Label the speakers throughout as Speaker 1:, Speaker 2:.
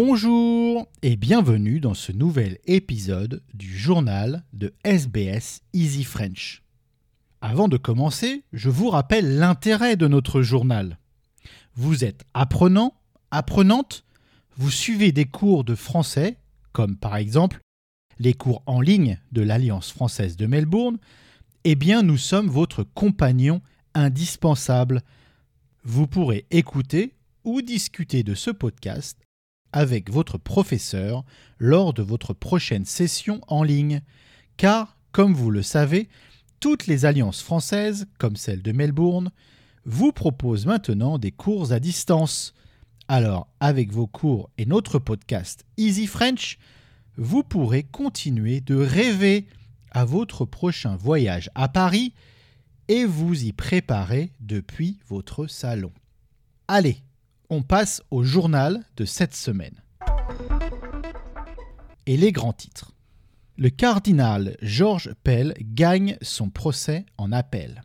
Speaker 1: Bonjour et bienvenue dans ce nouvel épisode du journal de SBS Easy French. Avant de commencer, je vous rappelle l'intérêt de notre journal. Vous êtes apprenant, apprenante, vous suivez des cours de français, comme par exemple les cours en ligne de l'Alliance française de Melbourne, eh bien nous sommes votre compagnon indispensable. Vous pourrez écouter ou discuter de ce podcast avec votre professeur lors de votre prochaine session en ligne, car, comme vous le savez, toutes les alliances françaises, comme celle de Melbourne, vous proposent maintenant des cours à distance. Alors, avec vos cours et notre podcast Easy French, vous pourrez continuer de rêver à votre prochain voyage à Paris et vous y préparer depuis votre salon. Allez, on passe au journal de cette semaine. Et les grands titres. Le cardinal Georges Pell gagne son procès en appel.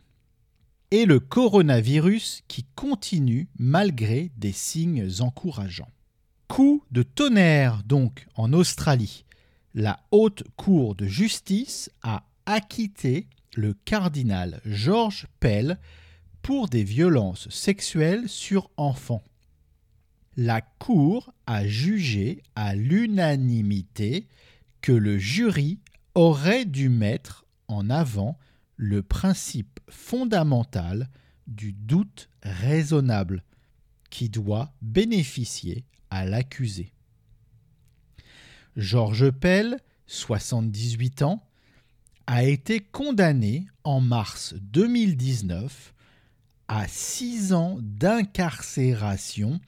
Speaker 1: Et le coronavirus qui continue malgré des signes encourageants. Coup de tonnerre donc en Australie. La haute cour de justice a acquitté le cardinal Georges Pell pour des violences sexuelles sur enfants la Cour a jugé à l'unanimité que le jury aurait dû mettre en avant le principe fondamental du doute raisonnable qui doit bénéficier à l'accusé. Georges Pell, 78 ans, a été condamné en mars 2019 à six ans d'incarcération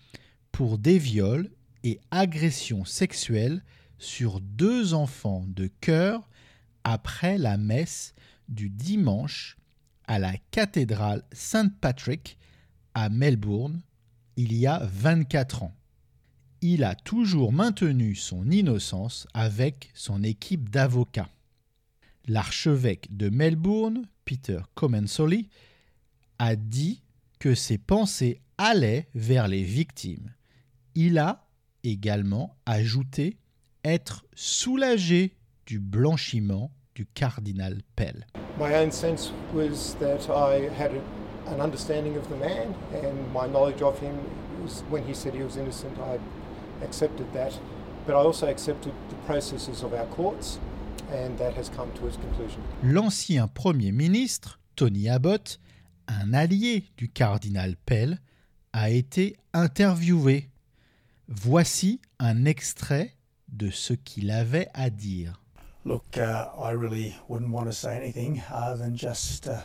Speaker 1: pour des viols et agressions sexuelles sur deux enfants de cœur après la messe du dimanche à la cathédrale Saint Patrick à Melbourne il y a 24 ans. Il a toujours maintenu son innocence avec son équipe d'avocats. L'archevêque de Melbourne, Peter Comensoli, a dit que ses pensées allaient vers les victimes il a également ajouté être soulagé du blanchiment du cardinal Pell.
Speaker 2: My own sense was that I had a, an understanding of the man and my knowledge of him was when he said he was innocent I accepted that but I also accepted the processes of our courts and that has come to its conclusion.
Speaker 1: L'ancien premier ministre Tony Abbott, un allié du cardinal Pell, a été interviewé Voici un extrait de ce qu'il avait à dire.
Speaker 3: Look, uh, I really wouldn't want to say anything other than just uh,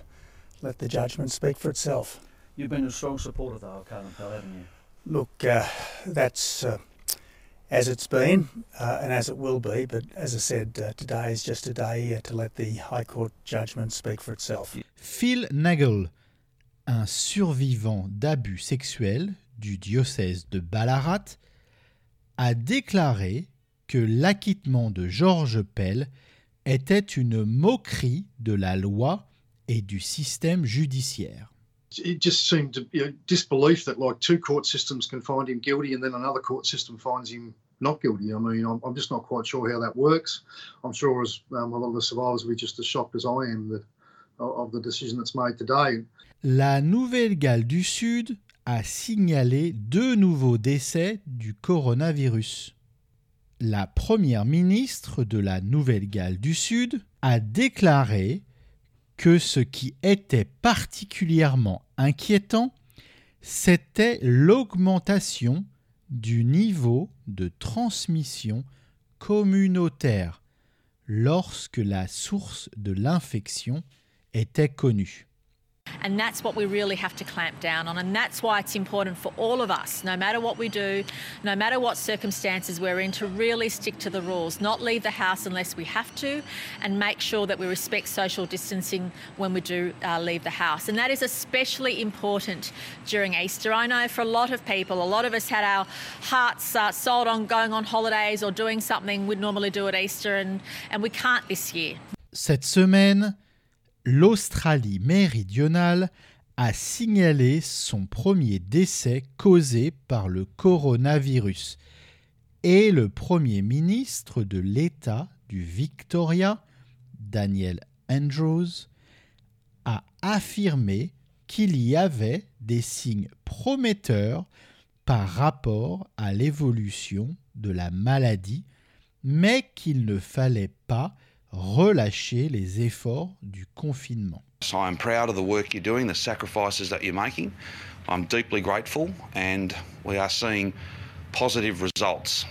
Speaker 3: let the judgment speak for itself.
Speaker 4: You've been a strong supporter of the haven't you?
Speaker 3: Look, uh, that's uh, as it's been uh, and as it will be, but as I said, uh, today is just a day to let the High Court judgment speak for itself.
Speaker 1: Phil Nagel, un survivant d'abus sexuels du diocèse de Ballarat, a déclaré que l'acquittement de Georges Pell était une moquerie de la loi et du système judiciaire.
Speaker 5: It just seemed to you know, disbelief that like two court systems can find him guilty and then another court system finds him not guilty. I mean, I'm, I'm just not quite sure how that works. I'm sure as um, a lot of the survivors will be just as shocked as I am that, of the decision that's made today.
Speaker 1: La Nouvelle-Galles du Sud a signalé deux nouveaux décès du coronavirus. La première ministre de la Nouvelle-Galles du Sud a déclaré que ce qui était particulièrement inquiétant, c'était l'augmentation du niveau de transmission communautaire lorsque la source de l'infection était connue.
Speaker 6: And that's what we really have to clamp down on. And that's why it's important for all of us, no matter what we do, no matter what circumstances we're in, to really stick to the rules, not leave the house unless we have to, and make sure that we respect social distancing when we do uh, leave the house. And that is especially important during Easter. I know for a lot of people, a lot of us had our hearts uh, sold on going on holidays or doing something we'd normally do at Easter, and, and we can't this year.
Speaker 1: Cette semaine, l'Australie méridionale a signalé son premier décès causé par le coronavirus. et le Premier ministre de l'État du Victoria, Daniel Andrews, a affirmé qu'il y avait des signes prometteurs par rapport à l'évolution de la maladie, mais qu'il ne fallait pas relâcher les efforts du confinement.
Speaker 7: So I'm proud of the work you're doing, the sacrifices that you're making. I'm deeply grateful and we are seeing positive results.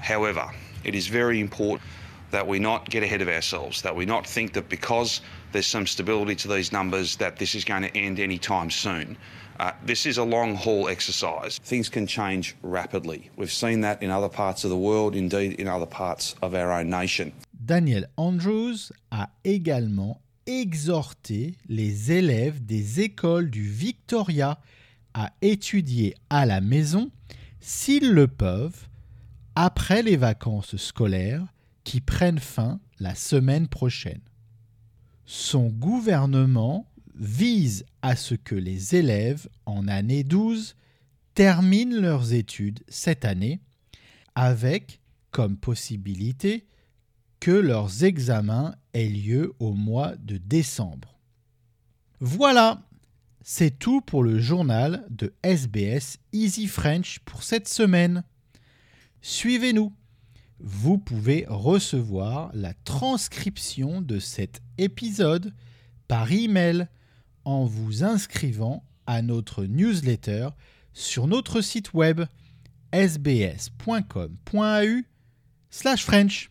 Speaker 7: However, it is very important that we not get ahead of ourselves, that we not think that because there's some stability to these numbers that this is going to end anytime soon. Uh, this is a long haul exercise. Things can change rapidly. We've seen that in other parts of the world, indeed in other parts of our own nation.
Speaker 1: Daniel Andrews a également exhorté les élèves des écoles du Victoria à étudier à la maison, s'ils le peuvent, après les vacances scolaires qui prennent fin la semaine prochaine. Son gouvernement vise à ce que les élèves en année 12 terminent leurs études cette année avec comme possibilité que leurs examens aient lieu au mois de décembre. Voilà, c'est tout pour le journal de SBS Easy French pour cette semaine. Suivez-nous. Vous pouvez recevoir la transcription de cet épisode par email en vous inscrivant à notre newsletter sur notre site web sbs.com.au/french.